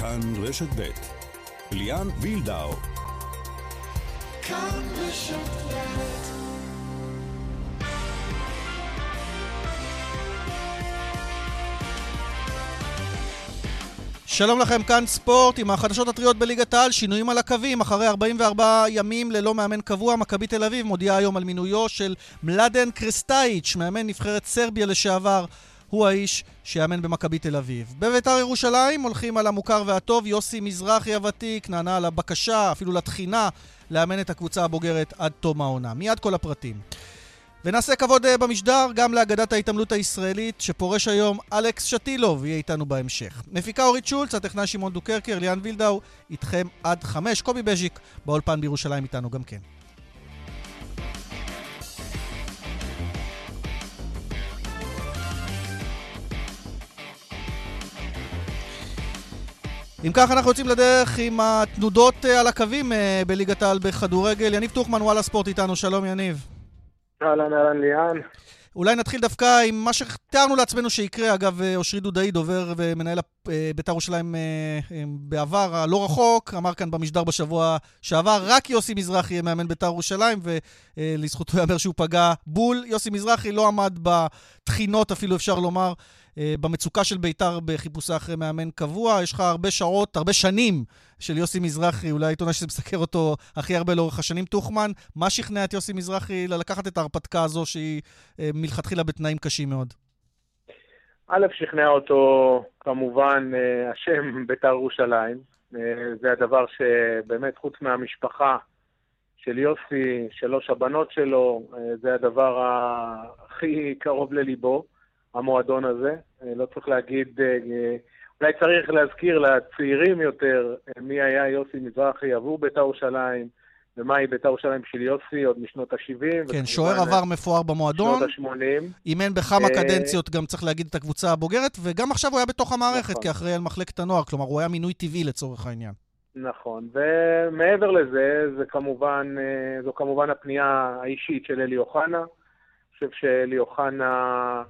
כאן רשת ב' ליאן וילדאו כאן רשת ב' שלום לכם, כאן ספורט עם החדשות הטריות בליגת העל, שינויים על הקווים. אחרי 44 ימים ללא מאמן קבוע, מכבי תל אביב מודיעה היום על מינויו של מלאדן קרסטייץ', מאמן נבחרת סרביה לשעבר. הוא האיש שיאמן במכבי תל אביב. בביתר ירושלים הולכים על המוכר והטוב, יוסי מזרחי הוותיק נענה על הבקשה, אפילו לתחינה, לאמן את הקבוצה הבוגרת עד תום העונה. מיד כל הפרטים. ונעשה כבוד אה, במשדר גם לאגדת ההתעמלות הישראלית, שפורש היום אלכס שטילוב, יהיה איתנו בהמשך. מפיקה אורית שולץ, הטכנאי שמעון דוקרקר, ליאן וילדאו, איתכם עד חמש. קובי בז'יק באולפן בירושלים איתנו גם כן. אם כך, אנחנו יוצאים לדרך עם התנודות אה, על הקווים אה, בליגת העל בכדורגל. יניב טוחמן, וואלה ספורט איתנו, שלום יניב. אהלן, אהלן ליאן. אולי נתחיל דווקא עם מה שתיארנו לעצמנו שיקרה. אגב, אה, אושרי דודאי, דובר ומנהל בית"ר ירושלים בעבר הלא רחוק, אמר כאן במשדר בשבוע שעבר, רק יוסי מזרחי יהיה מאמן בית"ר ירושלים, ולזכותו ייאמר שהוא פגע בול. יוסי מזרחי לא עמד בתחינות, אפילו אפשר לומר, במצוקה של בית"ר בחיפושה אחרי מאמן קבוע. יש לך הרבה שעות, הרבה שנים של יוסי מזרחי, אולי עיתונאי שזה מסקר אותו הכי הרבה לאורך השנים, טוחמן. מה שכנע את יוסי מזרחי לקחת את ההרפתקה הזו שהיא אה, מלכתחילה בתנאים קשים מאוד? א', שכנע אותו כמובן אה, השם בית"ר ירושלים. זה הדבר שבאמת, חוץ מהמשפחה של יוסי, שלוש הבנות שלו, זה הדבר הכי קרוב לליבו. המועדון הזה. אה, לא צריך להגיד, אה, אולי צריך להזכיר לצעירים יותר אה, מי היה יוסי מזרחי עבור בית"ר ירושלים, ומהי בית"ר ירושלים של יוסי עוד משנות ה-70. כן, שוער עבר מפואר במועדון. שנות ה-80. אימן בכמה קדנציות, גם צריך להגיד, את הקבוצה הבוגרת, וגם עכשיו הוא היה בתוך המערכת נכון. כאחראי על מחלקת הנוער, כלומר, הוא היה מינוי טבעי לצורך העניין. נכון, ומעבר לזה, זה כמובן, זו כמובן הפנייה האישית של אלי אוחנה. אני חושב שאלי אוחנה...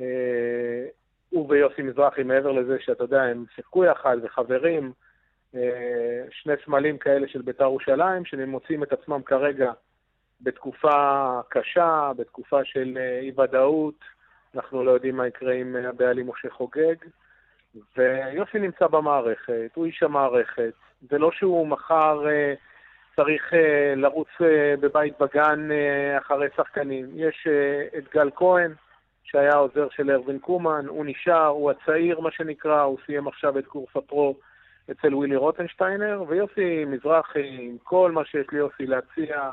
אה, הוא ויוסי מזרחי, מעבר לזה שאתה יודע, הם שיחקו יחד וחברים, אה, שני סמלים כאלה של בית"ר ירושלים, שהם מוצאים את עצמם כרגע בתקופה קשה, בתקופה של אה, אי-ודאות, אנחנו לא יודעים מה יקרה עם הבעלים משה חוגג, ויוסי נמצא במערכת, הוא איש המערכת, זה לא שהוא מחר צריך לרוץ בבית בגן אחרי שחקנים, יש את גל כהן, שהיה העוזר של ארווין קומן, הוא נשאר, הוא הצעיר מה שנקרא, הוא סיים עכשיו את קורס הפרו אצל ווילי רוטנשטיינר, ויוסי מזרחי, עם כל מה שיש ליוסי להציע,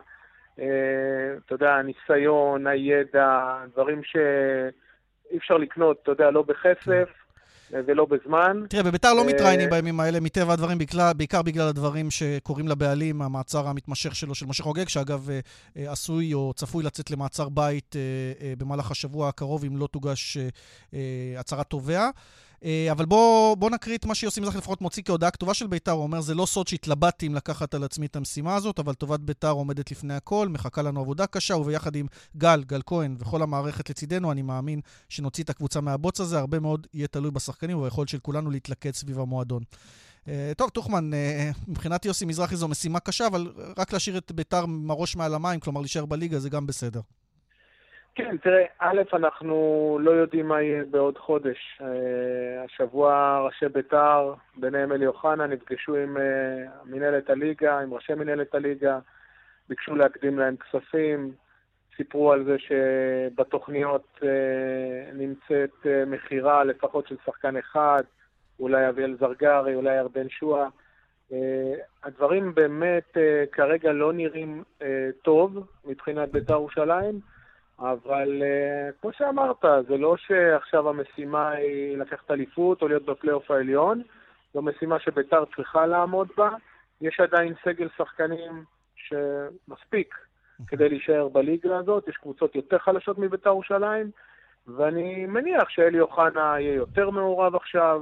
אה, אתה יודע, הניסיון, הידע, דברים שאי אפשר לקנות, אתה יודע, לא בכסף, ולא בזמן. תראה, בביתר לא אה, מתראיינים בימים האלה, מטבע הדברים, בעיקר בגלל הדברים שקורים לבעלים, המעצר המתמשך שלו, של משה חוגג, שאגב אה, אה, עשוי או צפוי לצאת למעצר בית במהלך השבוע הקרוב, אם לא תוגש הצהרת תובע. אה, אבל בואו בוא נקריא את מה שיוסי מזרחי לפחות מוציא כהודעה כתובה של ביתר. הוא אומר, זה לא סוד שהתלבטתי אם לקחת על עצמי את המשימה הזאת, אבל טובת ביתר עומדת לפני הכל, מחכה לנו עבודה קשה, וביחד עם גל, גל כהן וכל המערכת לצידנו, אני מאמין שנוציא את הקבוצה מהבוץ הזה. הרבה מאוד יהיה תלוי בשחקנים וביכולת של כולנו להתלכד סביב המועדון. Uh, טוב, טוחמן, uh, מבחינת יוסי מזרחי זו משימה קשה, אבל רק להשאיר את ביתר עם הראש מעל המים, כלומר להישאר בליגה, זה גם בסדר. כן, תראה, א', אנחנו לא יודעים מה יהיה בעוד חודש. Uh, השבוע ראשי בית"ר, ביניהם אלי אוחנה, נפגשו עם uh, מנהלת הליגה, עם ראשי מנהלת הליגה, ביקשו להקדים להם כספים, סיפרו על זה שבתוכניות uh, נמצאת מכירה לפחות של שחקן אחד, אולי אביאל זרגרי, אולי ירדן שואה. Uh, הדברים באמת uh, כרגע לא נראים uh, טוב מבחינת בית"ר ירושלים. אבל uh, כמו שאמרת, זה לא שעכשיו המשימה היא לקחת אליפות או להיות בפלייאוף העליון, זו משימה שביתר צריכה לעמוד בה. יש עדיין סגל שחקנים שמספיק כדי להישאר בליגה הזאת, יש קבוצות יותר חלשות מביתר ירושלים, ואני מניח שאלי אוחנה יהיה יותר מעורב עכשיו,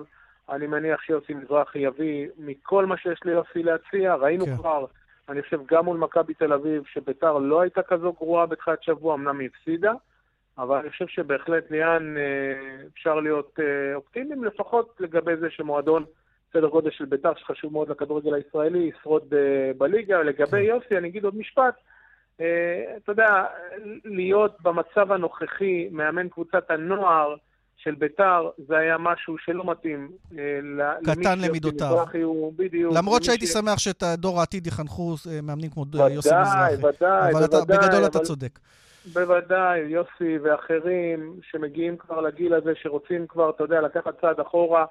אני מניח שיוסי מזרחי יביא מכל מה שיש ליוסי להציע, ראינו כן. כבר אני חושב גם מול מכבי תל אביב, שביתר לא הייתה כזו גרועה בתחילת שבוע, אמנם היא הפסידה, אבל אני חושב שבהחלט ליאן אה, אפשר להיות אה, אופטימיים, לפחות לגבי זה שמועדון סדר גודל של בית"ר, שחשוב מאוד לכדורגל הישראלי, ישרוד בליגה. לגבי כן. יוסי, אני אגיד עוד משפט. אתה יודע, להיות במצב הנוכחי, מאמן קבוצת הנוער, של ביתר, זה היה משהו שלא מתאים. אה, קטן למידותיו. בדיוק. למרות שהייתי ש... שמח שאת דור העתיד יחנכו אה, מאמנים כמו ודאי, יוסי מזרחי. ודאי, ודאי. אבל אתה, בגדול אתה צודק. בוודאי, יוסי ואחרים שמגיעים כבר לגיל הזה, שרוצים כבר, אתה יודע, לקחת צעד אחורה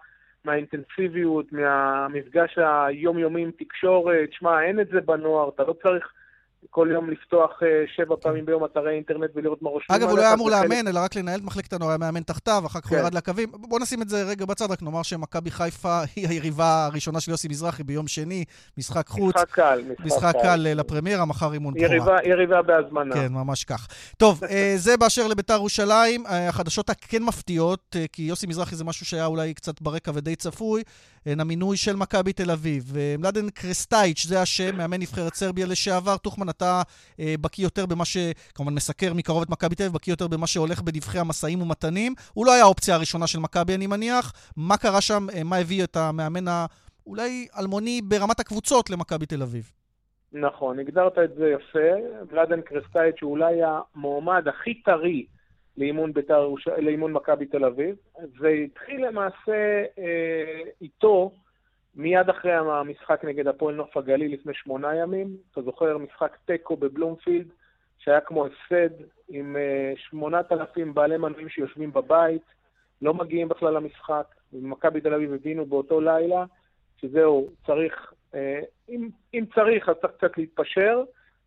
מהאינטנסיביות, מהמפגש היומיומי עם תקשורת. שמע, אין את זה בנוער, אתה לא צריך... כל יום לפתוח אה, שבע פעמים ביום אתרי אינטרנט ולראות מה רושמים אגב, הוא לא היה אמור לאמן, אלא רק לנהל את מחלקת הנוער, היה מאמן תחתיו, אחר כך הוא כן. ירד לקווים. בוא נשים את זה רגע בצד, רק נאמר שמכבי חיפה היא היריבה הראשונה של יוסי מזרחי ביום שני, משחק חוץ. משחק קל, משחק קל לפרמיירה, מחר אימון בכורה. יריבה בהזמנה. כן, ממש כך. טוב, אה, זה באשר לביתר ירושלים. אה, החדשות הכן מפתיעות, כי יוסי מזרחי זה משהו שהיה אולי קצת ברקע ודי צפוי. הן המינוי של מכבי תל אביב. מלאדן קרסטייץ', זה השם, מאמן נבחרת סרביה לשעבר. טוחמן, אתה אה, בקיא יותר במה ש... כמובן מסקר מקרוב את מכבי תל אביב, בקיא יותר במה שהולך בדווחי המשאים ומתנים. הוא לא היה האופציה הראשונה של מכבי, אני מניח. מה קרה שם, אה, מה הביא את המאמן האולי אלמוני ברמת הקבוצות למכבי תל אביב? נכון, הגדרת את זה יפה. ולאדן קרסטייץ' הוא אולי המועמד הכי טרי לאימון, ביתר, לאימון מכבי תל אביב. זה התחיל למעשה אה, איתו מיד אחרי המשחק נגד הפועל נוף הגליל לפני שמונה ימים. אתה זוכר משחק תיקו בבלומפילד, שהיה כמו הפסד עם אה, שמונת אלפים בעלי מנויים שיושבים בבית, לא מגיעים בכלל למשחק. ומכבי תל אביב הבינו באותו לילה שזהו, צריך, אה, אם, אם צריך, אז צריך קצת להתפשר.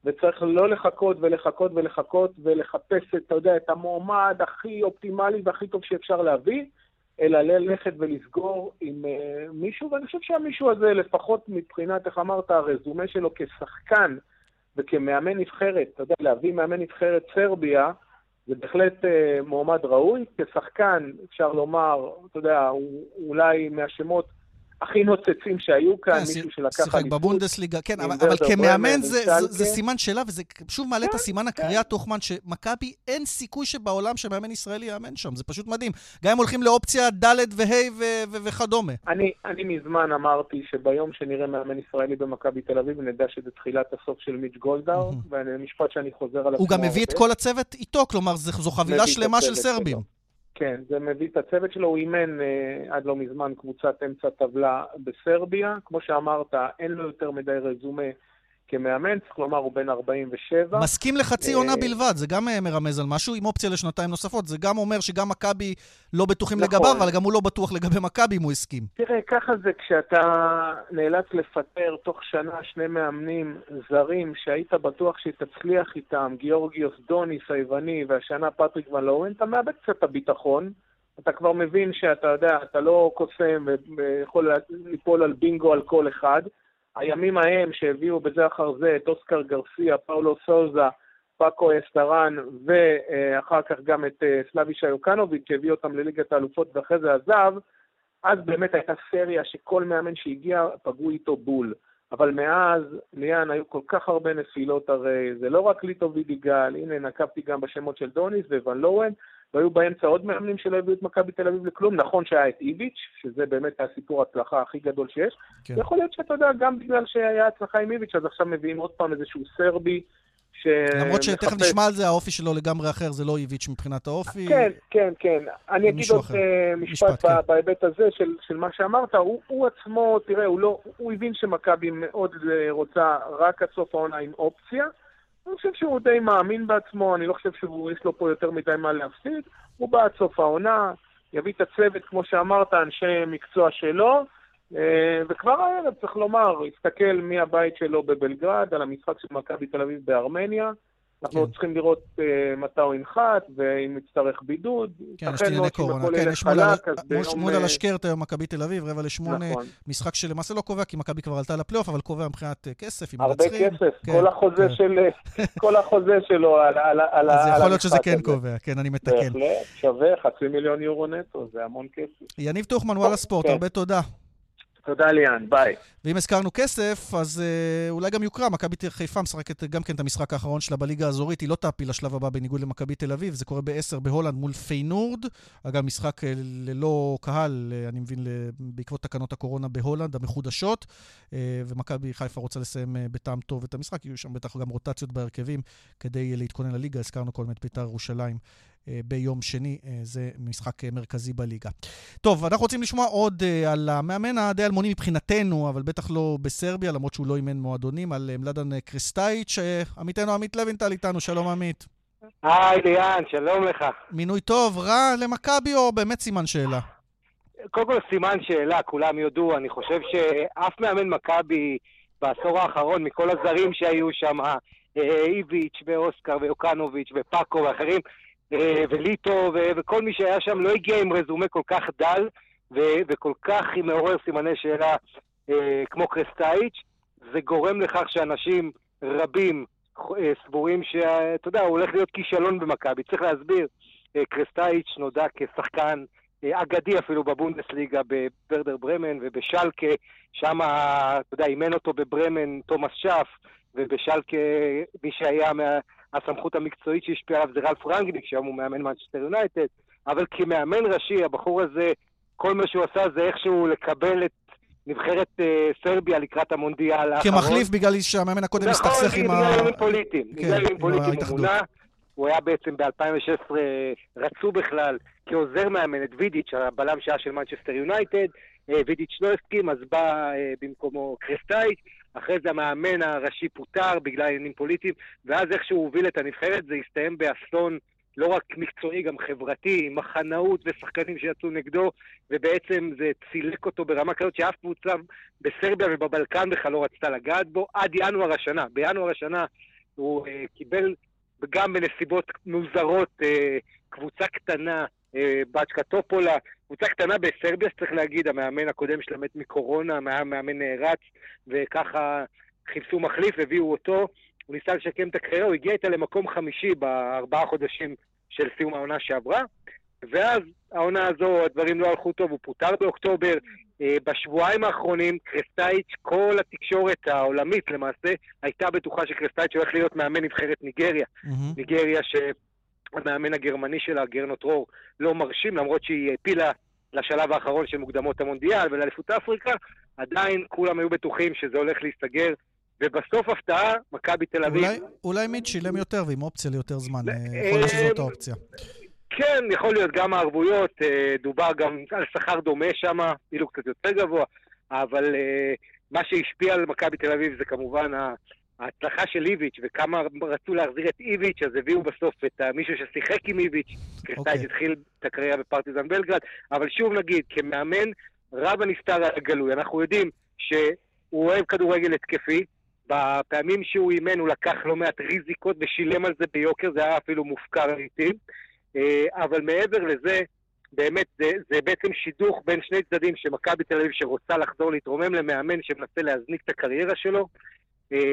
וצריך לא לחכות ולחכות ולחכות ולחפש, אתה יודע, את המועמד הכי אופטימלי והכי טוב שאפשר להביא, אלא ללכת ולסגור עם uh, מישהו, ואני חושב שהמישהו הזה, לפחות מבחינת, איך אמרת, הרזומה שלו כשחקן וכמאמן נבחרת, אתה יודע, להביא מאמן נבחרת סרביה, זה בהחלט uh, מועמד ראוי. כשחקן, אפשר לומר, אתה יודע, הוא אולי מהשמות הכי נוצצים שהיו כאן, כן, מישהו שלקח. שיחק בבונדסליגה, כן, אבל, כמאמן זה, סימן שאלה, וזה שוב מעלה את הסימן כן. הקריאה תוכמן, שמכבי אין סיכוי שבעולם שמאמן ישראלי יאמן שם, זה פשוט מדהים. גם אם הולכים לאופציה ד' וה' וכדומה. אני, אני מזמן אמרתי שביום שנראה מאמן ישראלי במכבי תל אביב, נדע שזה תחילת הסוף של מיץ' גולדאו, ומשפט שאני חוזר עליו. הוא גם מביא את כל הצוות איתו, כלומר, זו חבילה שלמה של סרבים. כן, זה מביא את הצוות שלו, הוא אימן אה, עד לא מזמן קבוצת אמצע טבלה בסרביה. כמו שאמרת, אין לו יותר מדי רזומה כמאמן, צריך לומר, הוא בן 47. מסכים לחצי עונה אה, בלבד, זה גם אה, מרמז על משהו, עם אופציה לשנתיים נוספות. זה גם אומר שגם מכבי לא בטוחים נכון. לגביו, אבל גם הוא לא בטוח לגבי מכבי אם הוא הסכים. תראה, ככה זה כשאתה נאלץ לפטר תוך שנה שני מאמנים זרים שהיית בטוח שתצליח איתם, גיאורגיוס דוניס היווני והשנה פטריק ולואוין, אתה מאבד קצת את הביטחון. אתה כבר מבין שאתה יודע, אתה לא קוסם ויכול ליפול על בינגו על כל אחד. הימים ההם שהביאו בזה אחר זה את אוסקר גרסיה, פאולו סוזה, פאקו אסטרן, ואחר כך גם את אה, סלאבישה יוקנוביץ', שהביא אותם לליגת האלופות ואחרי זה עזב, אז באמת הייתה סריה שכל מאמן שהגיע פגעו איתו בול. אבל מאז, ליאן, היו כל כך הרבה נפילות הרי, זה לא רק ליטו וידיגל, הנה נקבתי גם בשמות של דוניס וואן לואן, והיו באמצע עוד מאמנים שלא הביאו את מכבי תל אביב לכלום. נכון שהיה את איביץ', שזה באמת הסיפור ההצלחה הכי גדול שיש. כן. יכול להיות שאתה יודע, גם בגלל שהיה הצלחה עם איביץ', אז עכשיו מביאים עוד פעם איזשהו סרבי. ש... למרות שתכף נשמע על זה, האופי שלו לגמרי אחר, זה לא איביץ' מבחינת האופי. כן, כן, כן. אני אגיד עוד אה, משפט, משפט כן. בהיבט הזה של, של מה שאמרת. הוא, הוא עצמו, תראה, הוא, לא, הוא הבין שמכבי מאוד אה, רוצה רק עד סוף העונה עם אופציה. אני חושב שהוא די מאמין בעצמו, אני לא חושב שיש לו פה יותר מדי מה להפסיד. הוא בא עד סוף העונה, יביא את הצוות, כמו שאמרת, אנשי מקצוע שלו, אה, וכבר הערב, צריך לומר, הסתכל מהבית שלו בבלגרד על המשחק של מכבי תל אביב בארמניה. אנחנו כן. צריכים לראות uh, מתי הוא ינחת, ואם יצטרך בידוד. כן, יש ענייני קורונה. כן, יש מול על השקרט היום מכבי תל אביב, רבע לשמונה, נכון. משחק שלמעשה לא קובע, כי מכבי כבר עלתה לפלייאוף, אבל קובע מבחינת uh, כסף, עם מנצחים. הרבה כסף, כן, כל החוזה כן. של... כל החוזה שלו על המשחק הזה. אז יכול להיות שזה כן קובע, כן, אני מתקן. בהחלט, שווה חצי מיליון יורו נטו, זה המון כסף. יניב טוחמן, וואלה ספורט, כן. הרבה תודה. תודה ליאן, ביי. ואם הזכרנו כסף, אז אה, אולי גם יוקרה. מכבי חיפה משחקת גם כן את המשחק האחרון שלה בליגה האזורית. היא לא תעפיל לשלב הבא בניגוד למכבי תל אביב. זה קורה ב-10 בהולנד מול פיינורד. אגב, משחק אה, ללא קהל, אה, אני מבין, בעקבות תקנות הקורונה בהולנד המחודשות. אה, ומכבי חיפה רוצה לסיים אה, בטעם טוב את המשחק. יהיו שם בטח גם רוטציות בהרכבים כדי להתכונן לליגה. הזכרנו קודם את בית"ר ירושלים. אה, ביום שני. אה, זה משחק אה, מרכזי בליגה. טוב, אנחנו רוצים לשמוע עוד על המאמן הדי אלמוני מבחינתנו, אבל בטח לא בסרביה, למרות שהוא לא אימן מועדונים, על מלאדן קריסטייץ'. עמיתנו עמית לוינטל איתנו, שלום עמית. היי ליאן, שלום לך. מינוי טוב, רע למכבי או באמת סימן שאלה? קודם כל סימן שאלה, כולם יודו. אני חושב שאף מאמן מכבי בעשור האחרון, מכל הזרים שהיו שם, איביץ' ואוסקר ויוקנוביץ' ופאקו ואחרים, וליטו וכל מי שהיה שם לא הגיע עם רזומה כל כך דל וכל כך מעורר סימני שאלה אה, כמו קרסטייץ'. זה גורם לכך שאנשים רבים אה, סבורים שאתה יודע, הוא הולך להיות כישלון במכבי. צריך להסביר, קרסטייץ' נודע כשחקן אגדי אפילו בבונדסליגה בברדר ברמן ובשלקה, שם, אתה יודע, אימן אותו בברמן תומאס שף, ובשלקה מי שהיה מה... הסמכות המקצועית שהשפיעה עליו זה רלף רנגניק, שהיום הוא מאמן מנצ'סטר יונייטד, אבל כמאמן ראשי, הבחור הזה, כל מה שהוא עשה זה איכשהו לקבל את נבחרת אה, סרביה לקראת המונדיאל האחרון. כמחליף בגלל שהמאמן הקודם נכון, הסתכסך עם ה... נכון, בגלל עניינים פוליטיים. בגלל עניינים פוליטיים הוא מונה. הוא היה בעצם ב-2016, רצו בכלל כעוזר מאמן את וידיץ', הבלם לשעבר של מנצ'סטר יונייטד. אה, וידיץ' לא הסכים, אז בא אה, במקומו קרסטייץ'. אחרי זה המאמן הראשי פוטר בגלל עניינים פוליטיים, ואז איך שהוא הוביל את הנבחרת זה הסתיים באסון לא רק מקצועי, גם חברתי, עם מחנאות ושחקנים שיצאו נגדו, ובעצם זה צילק אותו ברמה כזאת שאף קבוצה בסרביה ובבלקן בכלל לא רצתה לגעת בו, עד ינואר השנה. בינואר השנה הוא uh, קיבל, גם בנסיבות מוזרות, uh, קבוצה קטנה, בצ'קה טופולה, קבוצה קטנה בסרביה, שצריך להגיד, המאמן הקודם שלה מת מקורונה, היה מאמן נערץ, וככה חיפשו מחליף, הביאו אותו. הוא ניסה לשקם את הקריירה, הוא הגיע איתה למקום חמישי בארבעה חודשים של סיום העונה שעברה, ואז העונה הזו, הדברים לא הלכו טוב, הוא פוטר באוקטובר. אה, בשבועיים האחרונים, קרסטייץ', כל התקשורת העולמית למעשה, הייתה בטוחה שקרסטייץ' הולך להיות מאמן נבחרת ניגריה. Mm-hmm. ניגריה ש... המאמן הגרמני שלה, גרנות רור, לא מרשים, למרות שהיא העפילה לשלב האחרון של מוקדמות המונדיאל ולאליפות אפריקה, עדיין כולם היו בטוחים שזה הולך להסתגר. ובסוף הפתעה, מכבי תל אביב... אולי, אולי מיד שילם יותר ועם אופציה ליותר זמן, אה, יכול להיות שזאת האופציה. כן, יכול להיות גם הערבויות, אה, דובר גם על שכר דומה שם, אפילו קצת יותר גבוה, אבל אה, מה שהשפיע על מכבי תל אביב זה כמובן ההצלחה של איביץ' וכמה רצו להחזיר את איביץ', אז הביאו בסוף את מישהו ששיחק עם איביץ', קריסטייץ' okay. אוקיי. התחיל את הקריירה בפרטיזן בלגרד, אבל שוב נגיד, כמאמן, רב הנסתר הגלוי. אנחנו יודעים שהוא אוהב כדורגל התקפי, בפעמים שהוא אימן הוא לקח לא מעט ריזיקות ושילם על זה ביוקר, זה היה אפילו מופקר לעיתים, אה, אבל מעבר לזה, באמת, זה, זה בעצם שידוך בין שני צדדים שמכבי תל אביב שרוצה לחזור להתרומם למאמן שמנסה להזניק את הקריירה שלו, אה,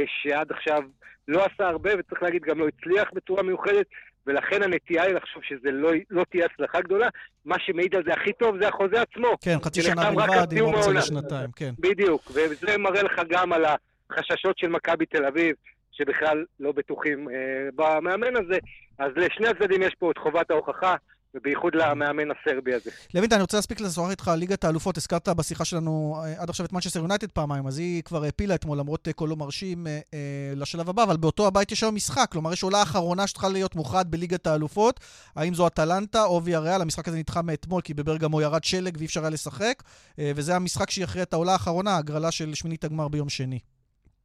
שעד עכשיו לא עשה הרבה, וצריך להגיד גם לא הצליח בצורה מיוחדת, ולכן הנטייה היא לחשוב שזה לא, לא תהיה הצלחה גדולה. מה שמעיד על זה הכי טוב זה החוזה עצמו. כן, חצי שנה בלבד, עם אופציה לשנתיים, כן. בדיוק, וזה מראה לך גם על החששות של מכבי תל אביב, שבכלל לא בטוחים אה, במאמן הזה. אז לשני הצדדים יש פה את חובת ההוכחה. ובייחוד למאמן הסרבי הזה. לוינט, אני רוצה להספיק לשוחח איתך על ליגת האלופות. הזכרת בשיחה שלנו אה, עד עכשיו את מנצ'סטר יונייטד פעמיים, אז היא כבר העפילה אתמול, למרות קולו לא מרשים, אה, אה, לשלב הבא, אבל באותו הבית יש היום משחק. כלומר, יש עולה אחרונה שצריכה להיות מוכרעת בליגת האלופות. האם זו אטלנטה או ויאריאל? המשחק הזה נדחה מאתמול, כי בברגמו ירד שלג ואי אפשר היה לשחק. וזה המשחק שיכריע את העולה האחרונה, הגרלה של שמינית הגמר ביום שני.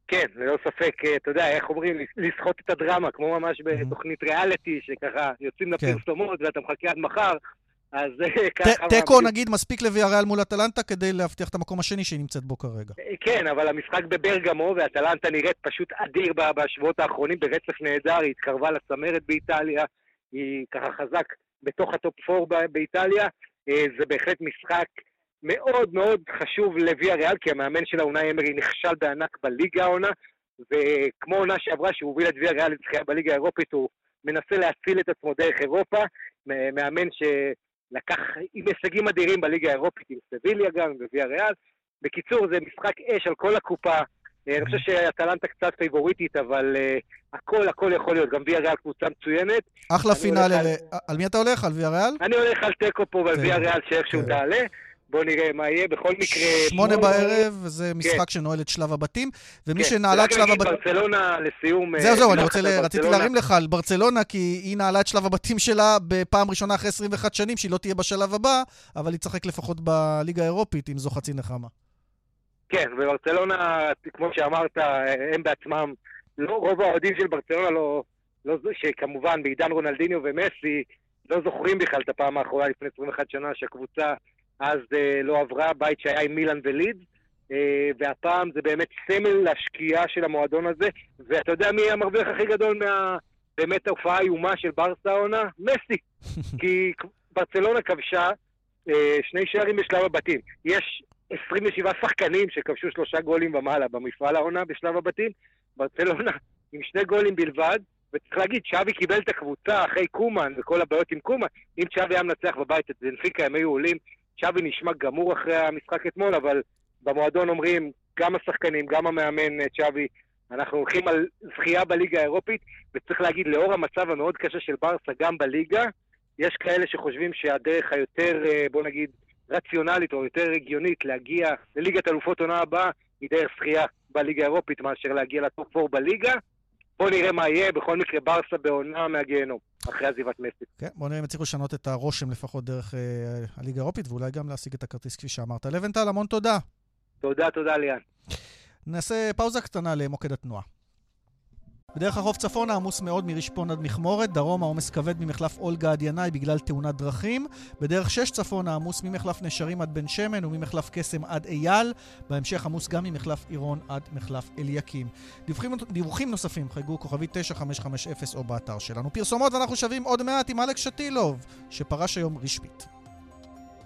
כן, ללא ספק, אה, אתה יודע, איך אומרים, לסחוט את הדרמה, כמו ממש בתוכנית ריאליטי, שככה יוצאים כן. לפרסומות ואתה מחכה עד מחר, אז אה, ככה... תיקו, נגיד, מספיק לוויאריאל מול אטלנטה כדי להבטיח את המקום השני שהיא נמצאת בו כרגע. אה, כן, אבל המשחק בברגמו, ואטלנטה נראית פשוט אדיר בשבועות האחרונים, ברצף נהדר, היא התקרבה לצמרת באיטליה, היא ככה חזק בתוך ה top 4 באיטליה, זה בהחלט משחק... מאוד מאוד חשוב לוויה ריאל, כי המאמן שלה אונאי אמרי נכשל בענק בליגה העונה, וכמו עונה שעברה שהוא הוביל את ויה ריאל לזכייה בליגה האירופית, הוא מנסה להציל את עצמו דרך אירופה, מאמן שלקח עם הישגים אדירים בליגה האירופית, עם סביליה גם, וויה ריאל, בקיצור, זה משחק אש על כל הקופה. אה, אני חושב שאטלנטה קצת פייבוריטית, אבל uh, הכל, הכל יכול להיות. גם ויה ריאל קבוצה מצוינת. אחלה פינאלי. על... על מי אתה הולך? על ויה ריאל? אני הולך על תיקו פה ועל ויה ריאל שאיכשהו כן. תעלה. בואו נראה מה יהיה. בכל מקרה... שמונה בערב, וזה כן. משחק שנועל את שלב הבתים. ומי כן. שנעלה את שלב הבתים... ברצלונה לסיום... זהו, זהו, אני רוצה... רציתי להרים לך על ברצלונה, כי היא נעלה את שלב הבתים שלה בפעם ראשונה אחרי 21 שנים, שהיא לא תהיה בשלב הבא, אבל היא תשחק לפחות בליגה האירופית, אם זו חצי נחמה. כן, וברצלונה, כמו שאמרת, הם בעצמם, לא, רוב האוהדים של ברצלונה לא, לא, שכמובן בעידן רונלדיניו ומסי, לא זוכרים בכלל את הפעם האחרונה לפני 21 שנה שהקבוצה אז אה, לא עברה, בית שהיה עם מילאן וליד, אה, והפעם זה באמת סמל לשקיעה של המועדון הזה, ואתה יודע מי המרוויח הכי גדול מה... באמת ההופעה האיומה של ברסה העונה? מסי. כי ברצלונה כבשה אה, שני שערים בשלב הבתים. יש 27 שחקנים שכבשו שלושה גולים ומעלה במפעל העונה בשלב הבתים. ברצלונה עם שני גולים בלבד, וצריך להגיד, שווי קיבל את הקבוצה אחרי קומן וכל הבעיות עם קומן. אם שווי היה מנצח בבית את בנפיקה, הם היו עולים. שווי נשמע גמור אחרי המשחק אתמול, אבל במועדון אומרים, גם השחקנים, גם המאמן שווי, אנחנו הולכים על זכייה בליגה האירופית, וצריך להגיד, לאור המצב המאוד קשה של ברסה גם בליגה, יש כאלה שחושבים שהדרך היותר, אה, בוא נגיד, רציונלית או יותר הגיונית להגיע לליגת אלופות עונה הבאה היא דרך זכייה בליגה האירופית מאשר להגיע לטופ 4 בליגה. בואו נראה מה יהיה, בכל מקרה ברסה בעונה מהגיהנום, אחרי עזיבת מסי. כן, בואו נראה אם יצליחו לשנות את הרושם לפחות דרך אה, הליגה האירופית, ואולי גם להשיג את הכרטיס כפי שאמרת. לבנטל, המון תודה. תודה, תודה, ליאן. נעשה פאוזה קטנה למוקד התנועה. בדרך החוף צפונה עמוס מאוד מרשפון עד מכמורת, דרום העומס כבד ממחלף אולגה עד ינאי בגלל תאונת דרכים, בדרך שש צפונה עמוס ממחלף נשרים עד בן שמן וממחלף קסם עד אייל, בהמשך עמוס גם ממחלף עירון עד מחלף אליקים. דיווחים, דיווחים נוספים חייגו כוכבי 9550 או באתר שלנו. פרסומות ואנחנו שווים עוד מעט עם אלכס שטילוב, שפרש היום רשמית.